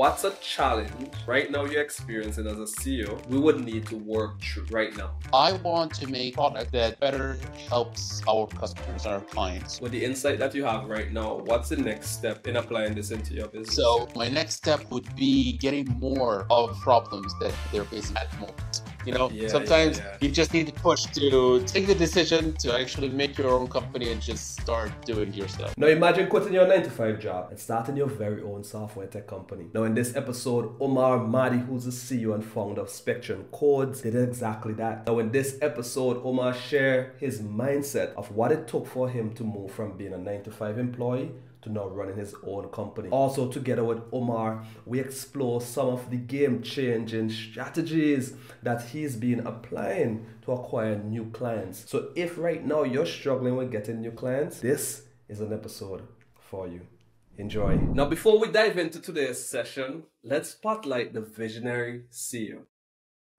what's a challenge right now you're experiencing as a CEO we would need to work through right now? I want to make product that better helps our customers, our clients. With the insight that you have right now, what's the next step in applying this into your business? So my next step would be getting more of problems that they're facing at the moment. You know, Yeah, sometimes yeah, yeah. you just need to push to take the decision to actually make your own company and just start doing your stuff. Now imagine quitting your 9 to 5 job and starting your very own software tech company. Now in this episode, Omar Mahdy, who's the CEO and founder of Spectrum Codes, did exactly that. Now in this episode, Omar shared his mindset of what it took for him to move from being a 9 to 5 employee to now running his own company. Also, together with Omar, we explore some of the game changing strategies that he's been applying to acquire new clients. So, if right now you're struggling with getting new clients, this is an episode for you. Enjoy. Now, before we dive into today's session, let's spotlight the visionary CEO.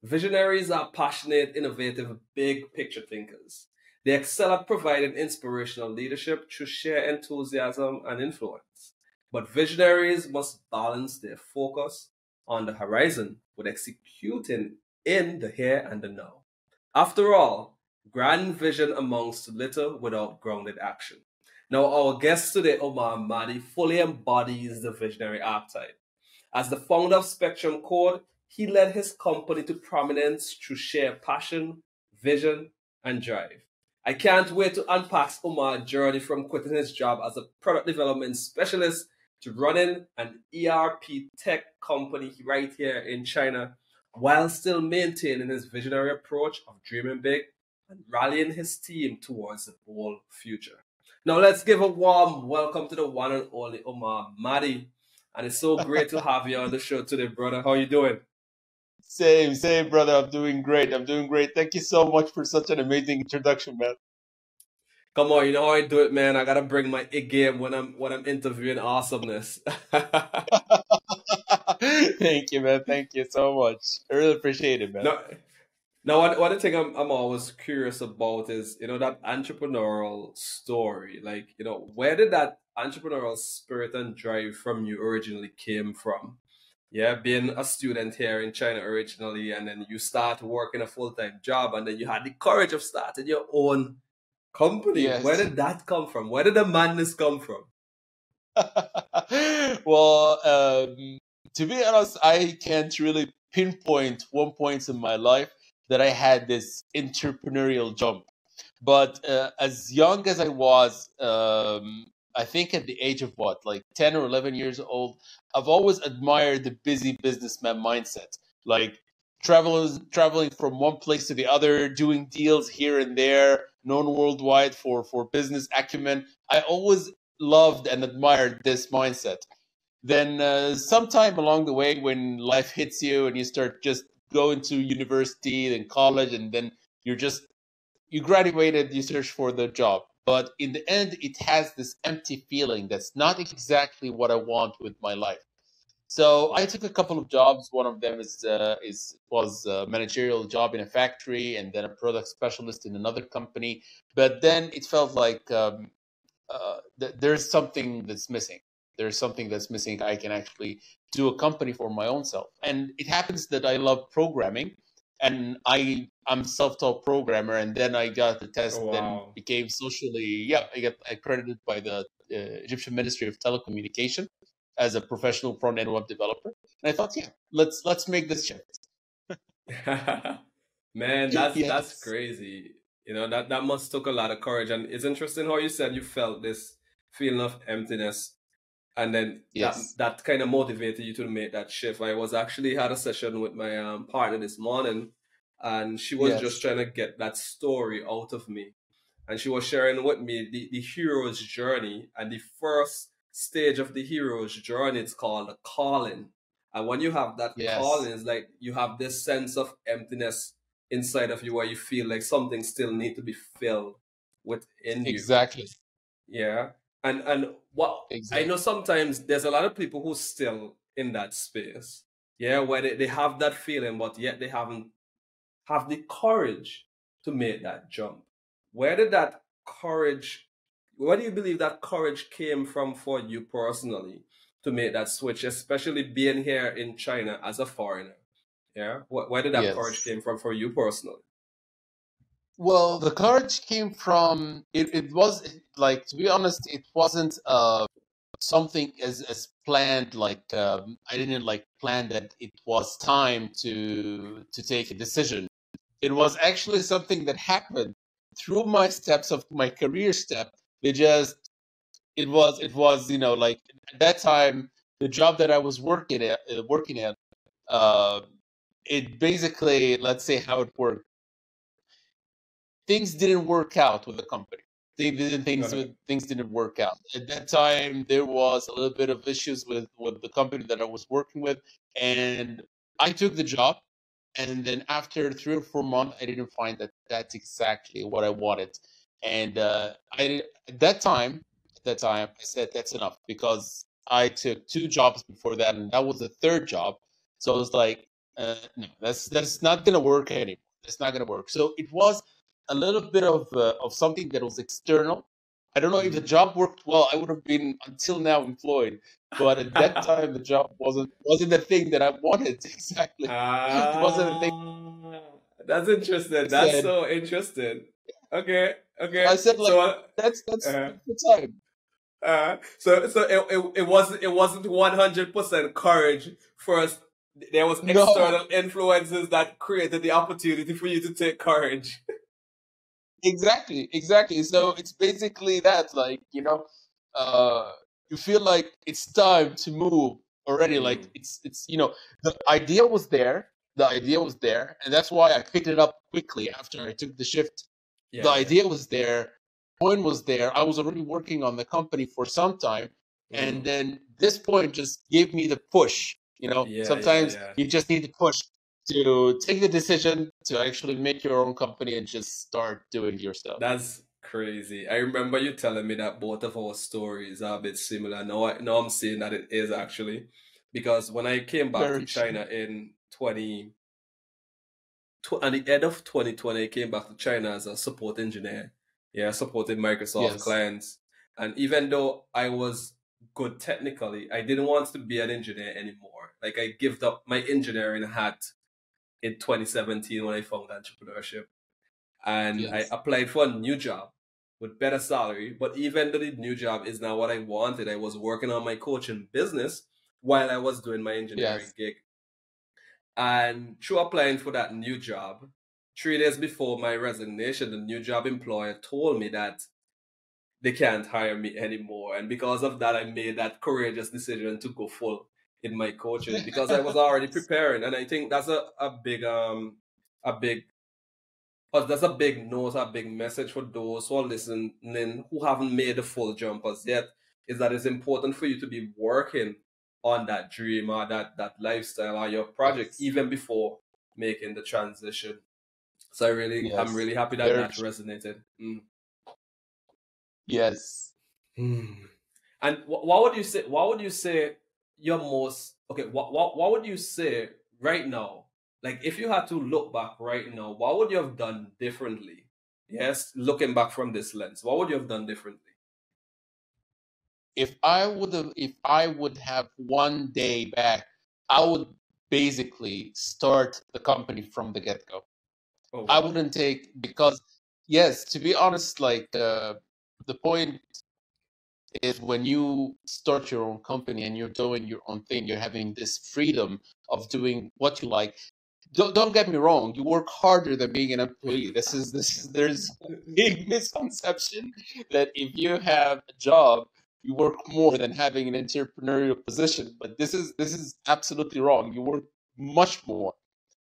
Visionaries are passionate, innovative, big picture thinkers. They excel at providing inspirational leadership through sheer enthusiasm and influence. But visionaries must balance their focus on the horizon with executing in the here and the now. After all, grand vision amounts to little without grounded action. Now, our guest today, Omar Mahdy, fully embodies the visionary archetype. As the founder of Spectrum Code, he led his company to prominence through sheer passion, vision, and drive. I can't wait to unpack Omar's journey from quitting his job as a product development specialist to running an ERP tech company right here in China while still maintaining his visionary approach of dreaming big and rallying his team towards a bold future. Now let's give a warm welcome to the one and only Omar Mahdy. And it's so great to have you on the show today, brother. How are you doing? Same, same, brother. I'm doing great. I'm doing great. Thank you so much for such an amazing introduction, man. Come on, you know how I do it, man. I gotta bring my A game when I'm when I'm interviewing awesomeness. Thank you, man. Thank you so much. I really appreciate it, man. now, now one, one thing I'm I'm always curious about is you know that entrepreneurial story. Like you know where did that entrepreneurial spirit and drive from you originally came from? Yeah, being a student here in China originally, and then you start working a full time job, and then you had the courage of starting your own company. Yes. Where did that come from? Where did the madness come from? well, um, to be honest, I can't really pinpoint one point in my life that I had this entrepreneurial jump. But uh, as young as I was, um, I think at the age of what, like 10 or 11 years old, I've always admired the busy businessman mindset. Like traveling, traveling from one place to the other, doing deals here and there, known worldwide for, for business acumen. I always loved and admired this mindset. Then, uh, sometime along the way, when life hits you and you start just going to university, then college, and then you're just you graduated, you search for the job. But in the end, it has this empty feeling that's not exactly what I want with my life. So I took a couple of jobs. One of them is uh, is was a managerial job in a factory, and then a product specialist in another company. But then it felt like um, uh, th- there's something that's missing. There's something that's missing. I can actually do a company for my own self. And it happens that I love programming, and I I'm self-taught programmer, and then I got the test, Oh, then wow. became socially yeah I got accredited by the uh, Egyptian Ministry of Telecommunication as a professional front-end web developer. And I thought, yeah, let's let's make this shift. Man, that's that's crazy. You know, that that must took a lot of courage. And it's interesting how you said you felt this feeling of emptiness and then Yes. that that kind of motivated you to make that shift. I was actually had a session with my um, partner this morning and she was Yes. just trying to get that story out of me. And she was sharing with me the, the hero's journey and the first stage of the hero's journey it's called a calling. And when you have that Yes. calling, it's like you have this sense of emptiness inside of you where you feel like something still need to be filled within you. Exactly. Yeah. And and what I know sometimes there's a lot of people who still in that space. Yeah, where they, they have that feeling, but yet they haven't have the courage to make that jump. Where did that courage where do you believe that courage came from for you personally to make that switch, especially being here in China as a foreigner? Yeah, where did that yes. courage came from for you personally? Well, the courage came from it. It was like to be honest, it wasn't uh, something as as planned. Like um, I didn't like plan that it was time to to take a decision. It was actually something that happened through my steps of my career step. They just it was it was you know like at that time the job that I was working at uh, working at uh, it basically let's say how it worked things didn't work out with the company didn't things right. things didn't work out at that time there was a little bit of issues with with the company that I was working with and I took the job and then after three or four months I didn't find that that's exactly what I wanted and uh, I at that time at that time, I said that's enough because I took two jobs before that, and that was the third job. So I was like, uh, no, that's that's not gonna work anymore. It's not gonna work. So it was a little bit of uh, of something that was external. I don't know if the mm-hmm. job worked well. I would have been until now employed, but at that time the job wasn't wasn't the thing that I wanted exactly. Uh, it wasn't a thing. Ah, that's interesting. That's said, so interesting. Okay, okay. I said like so, uh, that's that's uh, the time. Uh, so so it, it, it wasn't it wasn't one hundred percent courage first. There was external no. influences that created the opportunity for you to take courage. Exactly, exactly. So it's basically that, like you know, uh, you feel like it's time to move already. Mm. Like it's it's you know the idea was there, the idea was there, and that's why I picked it up quickly after I took the shift. Yeah. The idea was there point was there. I was already working on the company for some time. Mm. And then this point just gave me the push. You know, yeah, sometimes yeah, yeah. you just need to push to take the decision to actually make your own company and just start doing your stuff. That's crazy. I remember you telling me that both of our stories are a bit similar. Now, I, now I'm seeing that it is actually. Because when I came back Very to China true. in 20, tw- at the end of 2020, I came back to China as a support engineer yeah, supported Microsoft yes. clients. And even though I was good technically, I didn't want to be an engineer anymore. Like I gave up my engineering hat in 2017 when I found entrepreneurship. And yes. I applied for a new job with better salary. But even though the new job is not what I wanted, I was working on my coaching business while I was doing my engineering yes. gig. And through applying for that new job, three days before my resignation, the new job employer told me that they can't hire me anymore. And because of that, I made that courageous decision to go full in my coaching because I was already preparing. And I think that's a, a big, um, a big, but that's a big note, a big message for those who are listening who haven't made the full jump as yet is that it's important for you to be working on that dream or that, that lifestyle or your project even before making the transition. So I really, yes. I'm really happy that Very that resonated. Mm. Yes. Mm. And what would you say? What would you say your most okay? What what what would you say right now? Like if you had to look back right now, what would you have done differently? Yes, looking back from this lens, what would you have done differently? If I would have, if I would have one day back, I would basically start the company from the get go. Oh, wow. I wouldn't take because yes, to be honest, like uh, the point is when you start your own company and you're doing your own thing, you're having this freedom of doing what you like. Don't, don't get me wrong, you work harder than being an employee. This is this is, there's a big misconception that if you have a job, you work more than having an entrepreneurial position. But this is this is absolutely wrong. You work much more.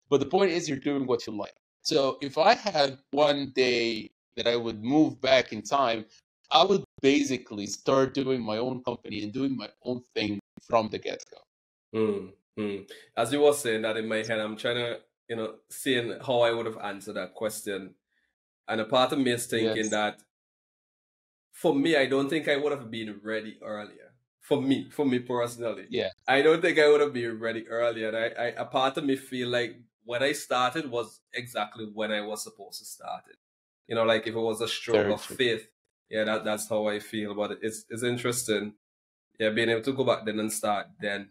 But the point is you're doing what you like. So if I had one day that I would move back in time, I would basically start doing my own company and doing my own thing from the get go. Mm, mm. As you were saying that in my head, I'm trying to, you know, seeing how I would have answered that question. And a part of me is thinking yes. that for me, I don't think I would have been ready earlier. For me, for me personally. Yeah. I don't think I would have been ready earlier. And I, I a part of me feel like when I started was exactly when I was supposed to start it. You know, like if it was a stroke Very of true. faith, yeah, that that's how I feel. But it's it's interesting. Yeah, being able to go back then and start then.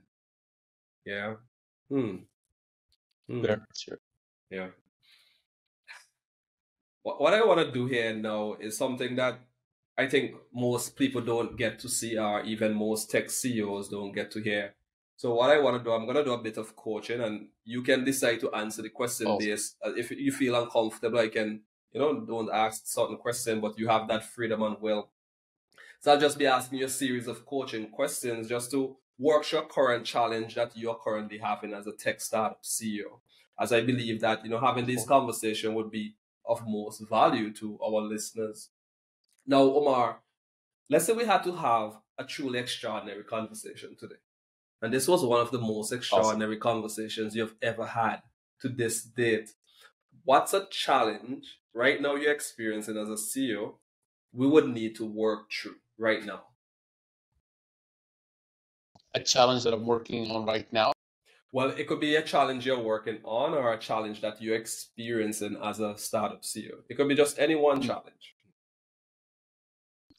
Yeah. Hmm. hmm. Very sure. Yeah. What, what I want to do here now is something that I think most people don't get to see, or even most tech CEOs don't get to hear. So what I want to do, I'm going to do a bit of coaching, and you can decide to answer the question awesome. based. Uh, if you feel uncomfortable, I can, you know, don't ask certain question, but you have that freedom and will. So I'll just be asking you a series of coaching questions just to work your current challenge that you're currently having as a tech startup CEO. As I believe that, you know, having this conversation would be of most value to our listeners. Now, Omar, let's say we had to have a truly extraordinary conversation today. And this was one of the most extraordinary awesome. conversations you've ever had to this date. What's a challenge right now you're experiencing as a CEO we would need to work through right now? A challenge that I'm working on right now. Well, it could be a challenge you're working on or a challenge that you're experiencing as a startup CEO. It could be just any one mm-hmm. challenge.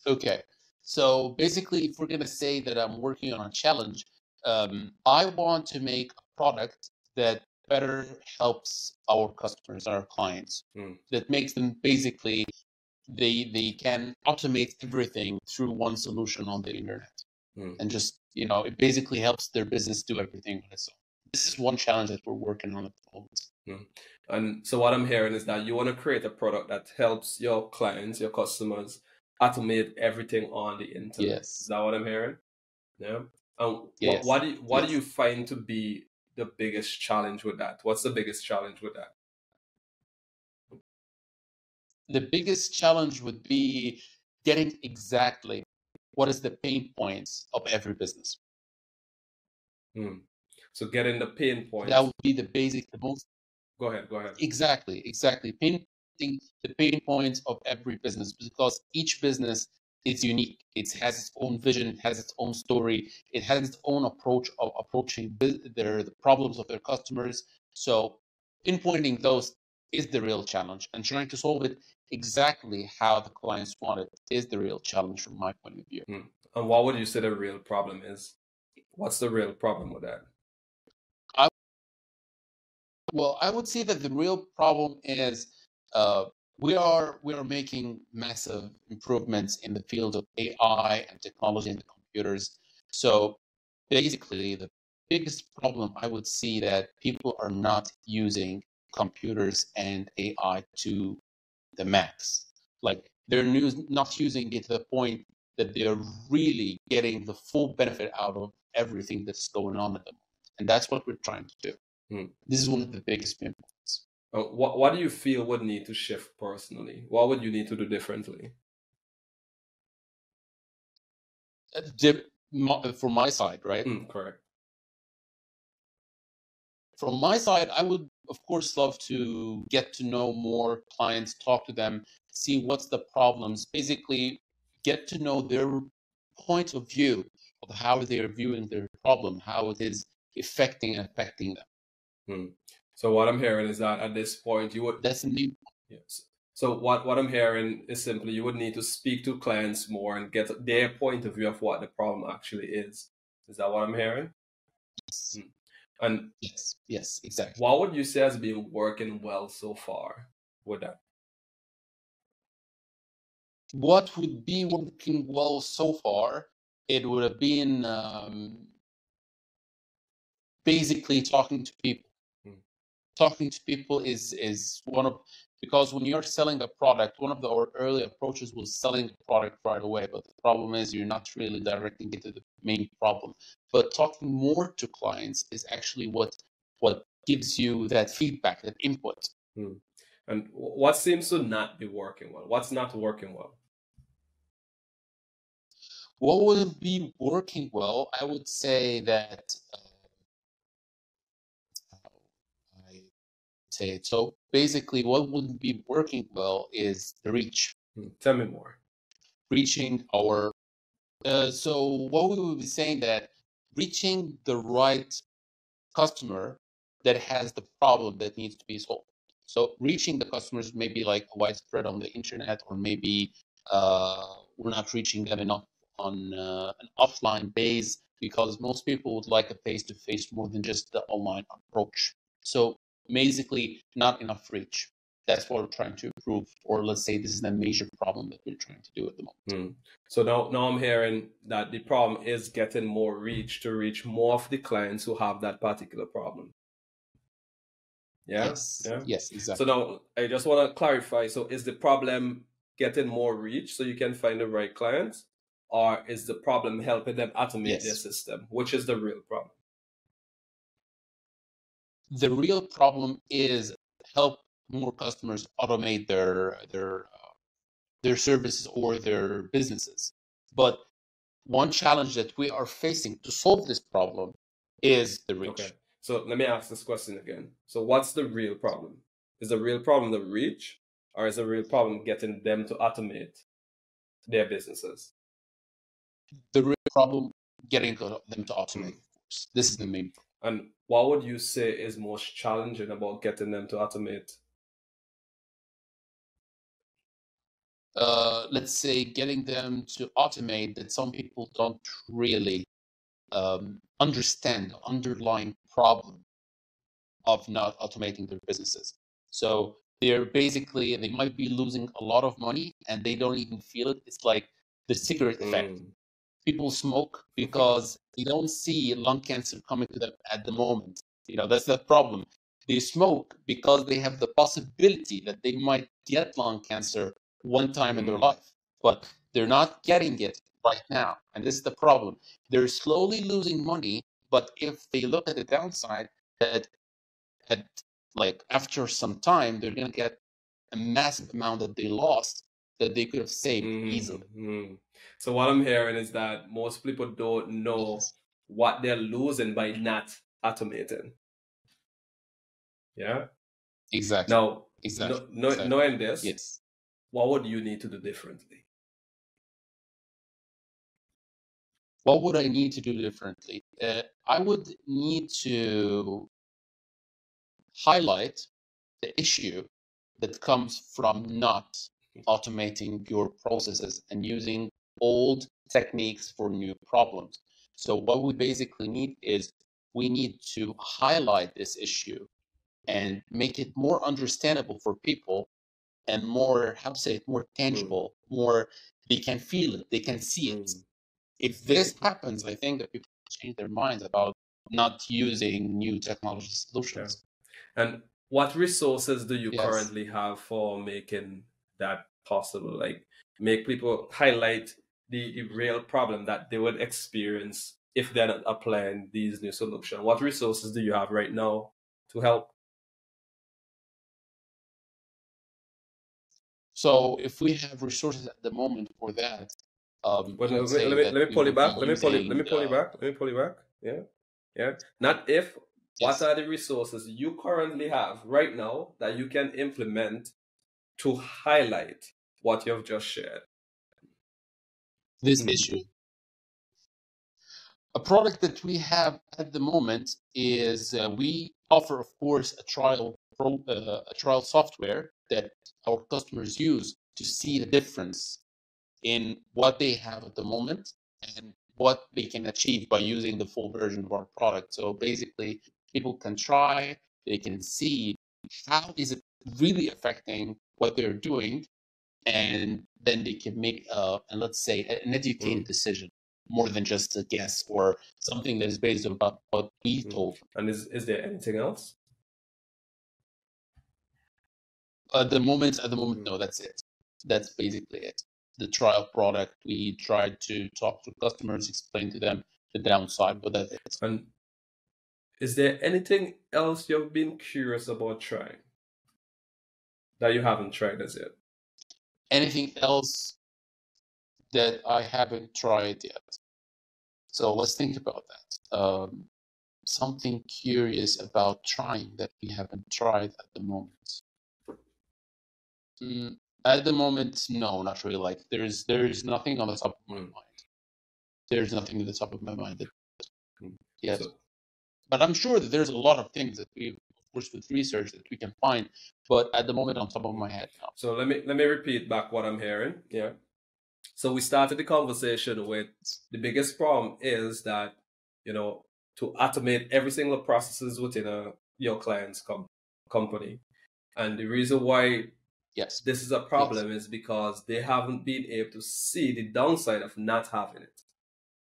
Okay. So basically, if we're going to say that I'm working on a challenge, um, I want to make a product that better helps our customers, our clients, mm. that makes them basically they they can automate everything through one solution on the internet, mm. and just you know it basically helps their business do everything on its own. This is one challenge that we're working on at the moment. Mm. And so what I'm hearing is that you want to create a product that helps your clients, your customers, automate everything on the internet. Yes. Is that what I'm hearing? Yeah. And yes. what, what do you, what yes. do you find to be the biggest challenge with that? What's the biggest challenge with that? The biggest challenge would be getting exactly what is the pain points of every business. Hmm. So getting the pain points. That would be the basic, the most. Go ahead. Go ahead. Exactly. Exactly. Pain the pain points of every business because each business is unique. It has its own vision, it has its own story, it has its own approach of approaching their the problems of their customers. So pinpointing those is the real challenge and trying to solve it exactly how the clients want it is the real challenge from my point of view. Hmm. And what would you say the real problem is? What's the real problem with that? I, well, I would say that the real problem is uh, we are we are making massive improvements in the field of AI and technology and the computers. So basically, the biggest problem I would see that people are not using computers and AI to the max. Like they're not using it to the point that they're really getting the full benefit out of everything that's going on at the moment. And that's what we're trying to do. Hmm. This is one of the biggest what what do you feel would need to shift personally? What would you need to do differently? Uh, from my side, right? Mm, correct. From my side, I would, of course, love to get to know more clients, talk to them, see what's the problems, basically get to know their point of view of how they are viewing their problem, how it is affecting and affecting them. Hmm. So what I'm hearing is that at this point you would that's me. Yes. So what what I'm hearing is simply you would need to speak to clients more and get their point of view of what the problem actually is. Is that what I'm hearing? Yes. Hmm. And yes, yes, exactly. What would you say has been working well so far with that? What would be working well so far? It would have been um, basically talking to people talking to people is is one of because when you're selling a product, one of the early approaches was selling the product right away. But the problem is you're not really directing it to the main problem. But talking more to clients is actually what what gives you that feedback, that input. Hmm. And what seems to not be working well? What's not working well? What would be working well? I would say that say it. So basically, what wouldn't be working well is the reach. Hmm, tell me more. Reaching our. Uh, so what we would be saying that reaching the right customer that has the problem that needs to be solved. So reaching the customers may be like widespread on the internet, or maybe uh, we're not reaching them enough on uh, an offline base because most people would like a face to face more than just the online approach. So basically, not enough reach. That's what we're trying to improve, or let's say this is a major problem that we're trying to do at the moment. Hmm. So now, now I'm hearing that the problem is getting more reach to reach more of the clients who have that particular problem. Yeah. Yes. Yeah. Yes. Exactly. So now I just want to clarify. So is the problem getting more reach so you can find the right clients, or is the problem helping them automate yes. their system? Which is the real problem? The real problem is help more customers automate their their uh, their services or their businesses. But one challenge that we are facing to solve this problem is the reach. Okay. So let me ask this question again. So what's the real problem? Is the real problem the reach, or is the real problem getting them to automate their businesses? The real problem getting them to automate. Mm. This is the main problem. And what would you say is most challenging about getting them to automate? Uh, let's say getting them to automate that some people don't really um, understand the underlying problem of not automating their businesses. So they're basically they might be losing a lot of money and they don't even feel it. It's like the cigarette effect. People smoke because they don't see lung cancer coming to them at the moment. You know, that's the problem. They smoke because they have the possibility that they might get lung cancer one time in their mm. life, but they're not getting it right now. And this is the problem. They're slowly losing money, but if they look at the downside, that at like after some time, they're gonna get a massive amount that they lost that they could have saved mm-hmm. easily. Mm-hmm. So what I'm hearing is that most people don't know what they're losing by not automating. Yeah. Exactly. Now, exactly. No, exactly. knowing this, yes. what would you need to do differently? what would I need to do differently? Uh, I would need to highlight the issue that comes from not automating your processes and using old techniques for new problems. So what we basically need is we need to highlight this issue and make it more understandable for people and more how to say it more tangible, more they can feel it, they can see it. Mm if this happens, I think that people change their minds about not using new technology solutions. And what resources do you yes. currently have for making that possible? Like make people highlight the, the real problem that they would experience if they're not applying these new solutions. What resources do you have right now to help? So if we have resources at the moment for that, um, but let me, let me, pull you back. Let me pull you. Let me pull you back. Let me pull you back. Yeah, yeah. Not if. Yes. What are the resources you currently have right now that you can implement to highlight what you've just shared? This mm-hmm. issue. A product that we have at the moment is uh, we offer, of course, a trial pro, uh, a trial software that our customers use to see the difference in what they have at the moment and what they can achieve by using the full version of our product. So basically, people can try, they can see how is it really affecting what they're doing, and then they can make, uh, and let's say, an educated mm. decision more than just a guess or something that is based on what we mm. told. And is is there anything else? At the moment, at the moment, mm. no. That's it. That's basically it the trial product. We tried to talk to customers, explain to them the downside, but that's it. And is there anything else you've been curious about trying that you haven't tried as yet? Anything else that I haven't tried yet? So let's think about that. Um, something curious about trying that we haven't tried at the moment. Mm, at the moment, no, not really. Like there's there's nothing on the top of my mind. There's nothing on the top of my mind that hmm. yes. So, but I'm sure that there's a lot of things that we, course, with research that we can find. But at the moment, on top of my head. So let me let me repeat back what I'm hearing. Yeah. So we started the conversation with the biggest problem is that, you know, to automate every single processes within a your client's com- company. And the reason why yes this is a problem yes. is because they haven't been able to see the downside of not having it.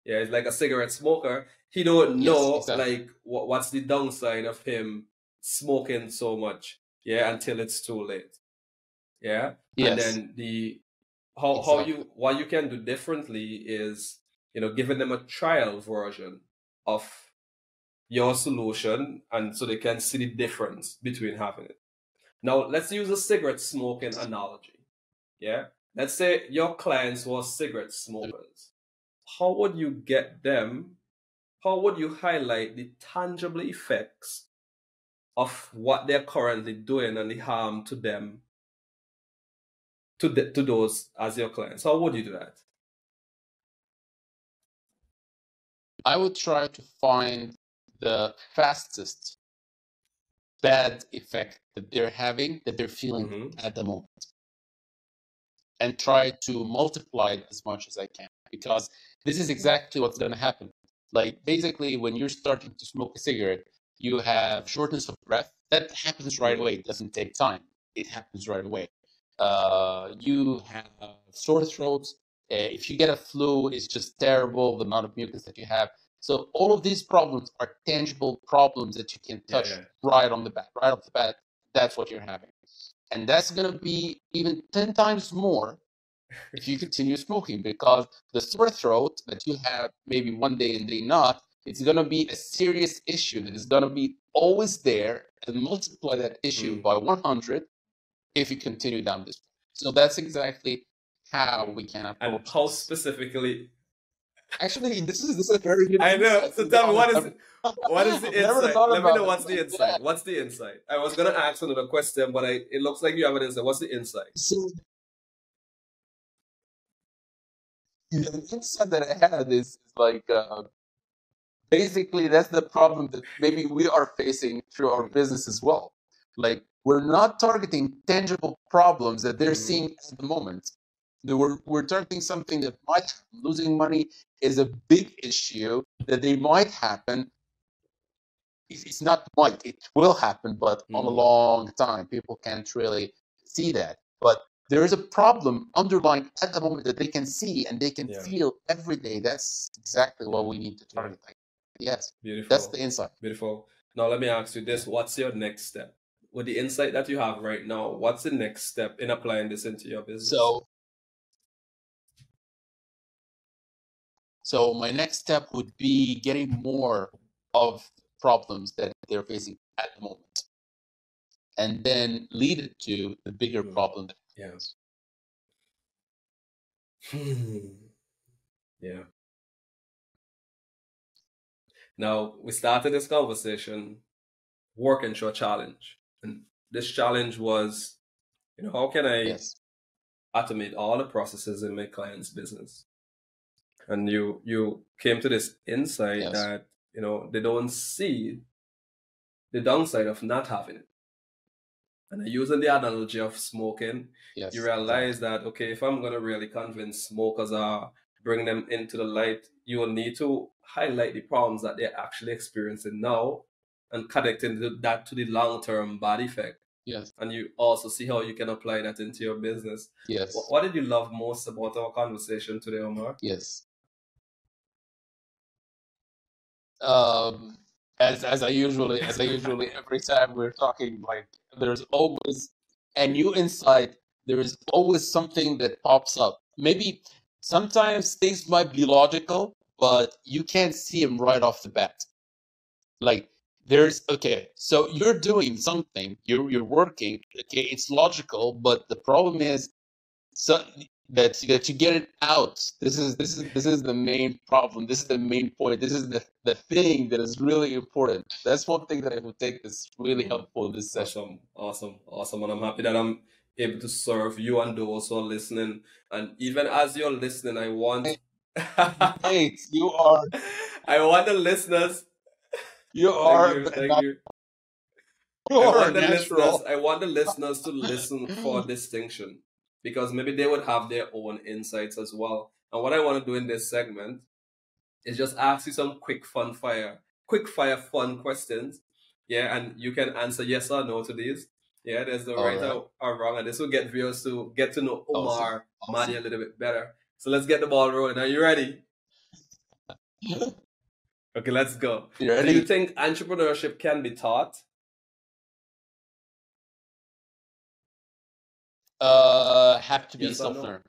Yeah, it's like a cigarette smoker. He don't know yes, exactly. like what, what's the downside of him smoking so much. Yeah, until it's too late. Yeah. Yes. And then the how exactly. how you what you can do differently is you know giving them a trial version of your solution and so they can see the difference between having it. Now let's use a cigarette smoking analogy. Yeah. Let's say your clients were cigarette smokers. How would you get them? How would you highlight the tangible effects of what they're currently doing and the harm to them to the, to those as your clients? How would you do that? I would try to find the fastest bad effect that they're having, that they're feeling mm-hmm. at the moment, and try to multiply it as much as I can because this is exactly what's going to happen. Like basically, when you're starting to smoke a cigarette, you have shortness of breath. That happens right away. It doesn't take time. It happens right away. Uh, you have sore throats. Uh, if you get a flu, it's just terrible the amount of mucus that you have. So all of these problems are tangible problems that you can touch yeah, yeah. right on the bat, right off the bat. That's what you're having, and that's going to be even ten times more if you continue smoking because the sore throat that you have maybe one day and day not, it's going to be a serious issue that is going to be always there and multiply that issue mm. by 100 if you continue down this. So that's exactly how we can approach. And how specifically? Actually, this is this is a very good. I know. So tell me what is what is the insight? Let me know what's the insight. What's the insight? I was gonna ask another question, but I, it looks like you have an insight. What's the insight? So the insight that I had is, like uh, basically that's the problem that maybe we are facing through our business as well. Like we're not targeting tangible problems that they're mm-hmm. seeing at the moment. We're, we're targeting something that might happen. Losing money is a big issue that they might happen. It's not might, it will happen, but mm. on a mm-hmm. long time. People can't really see that. But there is a problem underlying at the moment that they can see and they can yeah. feel every day. That's exactly what we need to target. Yes. Beautiful. That's the insight. Beautiful. Now let me ask you this. What's your next step? with the insight that you have right now, what's the next step in applying this into your business? So, so my next step would be getting more of problems that they're facing at the moment, and then lead it to the bigger hmm. problem. Yes. Hmm. yeah. Now we started this conversation working through a challenge. And this challenge was, you know, how can I yes. automate all the processes in my client's business? And you you came to this insight yes. that you know they don't see the downside of not having it. And using the analogy of smoking, yes. you realize that okay, if I'm gonna really convince smokers or bring them into the light, you will need to highlight the problems that they're actually experiencing now and connecting that to the long term bad effect. Yes. And you also see how you can apply that into your business. Yes. What, did you love most about our conversation today, Omar? Yes. Um, as as I usually as I usually every time we're talking, like there's always a new insight. There is always something that pops up. Maybe sometimes things might be logical, but you can't see them right off the bat. Like there's okay so you're doing something you're you're working okay it's logical but the problem is so that that you get it out. This is this is this is the main problem this is the main point this is the the thing that is really important. That's one thing that i would take is really helpful this session. Awesome awesome awesome and i'm happy that i'm able to serve you and those who are listening and even as you're listening i want hey you are i want the listeners you are. Thank you. Thank you. you I, want the listeners, I want the listeners to listen for distinction. because maybe they would have their own insights as well. And what I want to do in this segment is just ask you some quick fun fire, quick fire fun questions. Yeah, and you can answer yes or no to these. Yeah, there's the right, right, or wrong, and this will get viewers to get to know Omar awesome. awesome. a little bit better. So let's get the ball rolling. Are you ready? okay, let's go. You ready? Do you think entrepreneurship can be taught? Uh, have to be yes self-learned.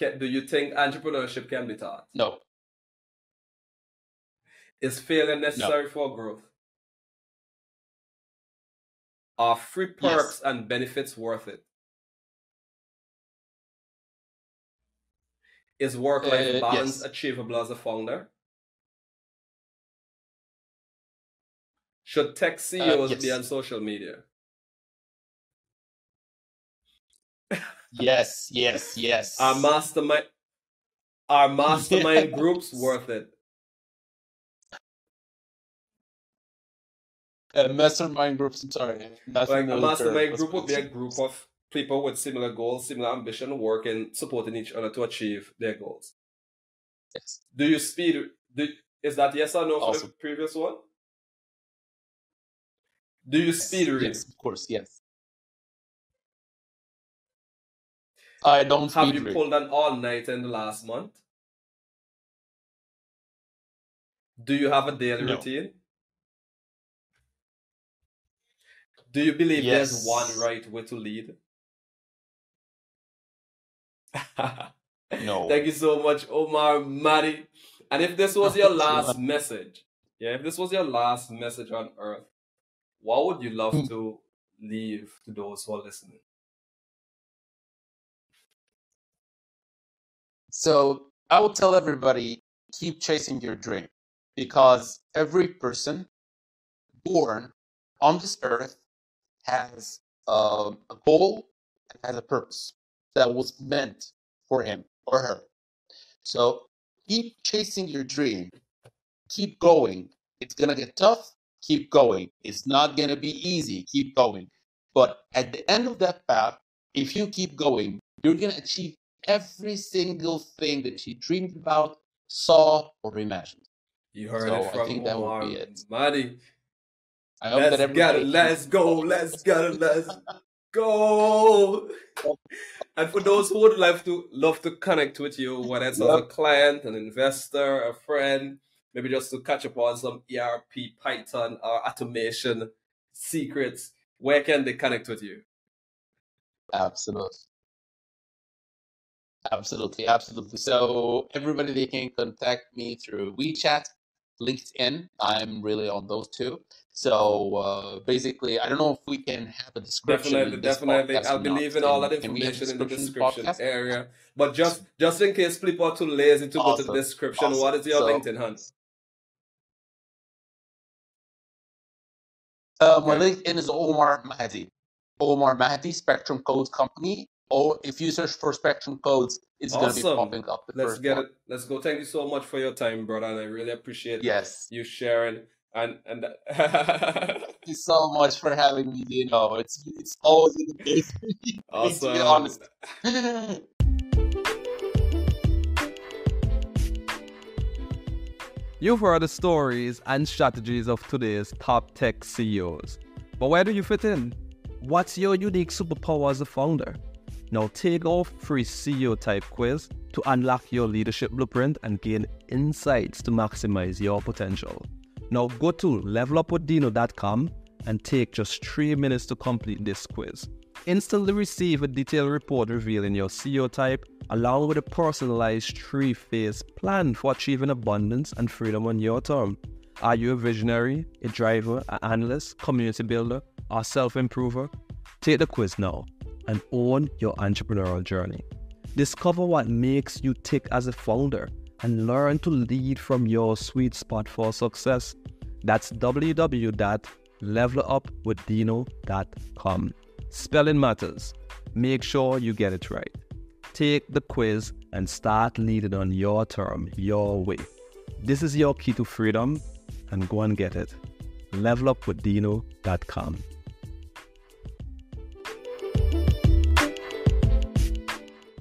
No? do you think entrepreneurship can be taught? No. Is failure necessary no. for growth? Are free perks yes. and benefits worth it? Is work life uh, balance yes. achievable as a founder? Should tech CEOs uh, yes. be on social media? yes, yes, yes. Our mastermind, our mastermind groups worth it. Uh, mastermind groups. I'm sorry. Like a mastermind group would be a group of people with similar goals, similar ambition, working, supporting each other to achieve their goals. Yes. Do you speed? Do, is that yes or no for the previous one? Do you speed read? Yes, of course, yes. I don't. Have you read. pulled an all night in the last month? Do you have a daily no. routine? Do you believe yes. there's one right way to lead? no. Thank you so much, Omar Mahdy. And if this was your last message, yeah, if this was your last message on earth, what would you love to leave to those who are listening? So I will tell everybody keep chasing your dream because every person born on this earth has uh, a goal and has a purpose that was meant for him or her. So keep chasing your dream. Keep going. It's going to get tough. Keep going. It's not going to be easy. Keep going. But at the end of that path, if you keep going, you're going to achieve every single thing that you dreamed about, saw, or imagined. You heard so it from I think that would be it. Mahdy. I hope let's that get it. Let's go. Let's get it. Let's go. and for those who would love to love to connect with you, whether it's yep. as a client, an investor, a friend, maybe just to catch up on some ERP, Python, or automation secrets, where can they connect with you? Absolutely. Absolutely, absolutely. So everybody they can contact me through WeChat, LinkedIn. I'm really on those two. So uh, basically, I don't know if we can have a description. Definitely, definitely. I'll be leaving all that information in the description podcast? area. But just just in case people are too lazy to awesome. go to the description, awesome. what is your so, LinkedIn, Hans? Uh, my LinkedIn is Omar Mahdy. Omar Mahdy, Spectrum Code Company. Or if you search for Spectrum Codes, it's awesome. going to be popping up. Let's get one. it. Let's go. Thank you so much for your time, brother. And I really appreciate yes. you sharing and and thank you so much for having me. You know, it's it's always a case. Awesome. to be honest. You've heard the stories and strategies of today's top tech CEOs. But where do you fit in? What's your unique superpower as a founder? Now take our free CEO type quiz to unlock your leadership blueprint and gain insights to maximize your potential. Now go to levelupwithdino.com and take just 3 minutes to complete this quiz. Instantly receive a detailed report revealing your CEO type along with a personalized three phase plan for achieving abundance and freedom on your term. Are you a visionary, a driver, an analyst, community builder, or self improver? Take the quiz now and own your entrepreneurial journey. Discover what makes you tick as a founder and learn to lead from your sweet spot for success. That's www.levelupwithdino.com. Spelling matters. Make sure you get it right. Take the quiz and start leading on your term, your way. This is your key to freedom, and go and get it. Levelupwithdino.com.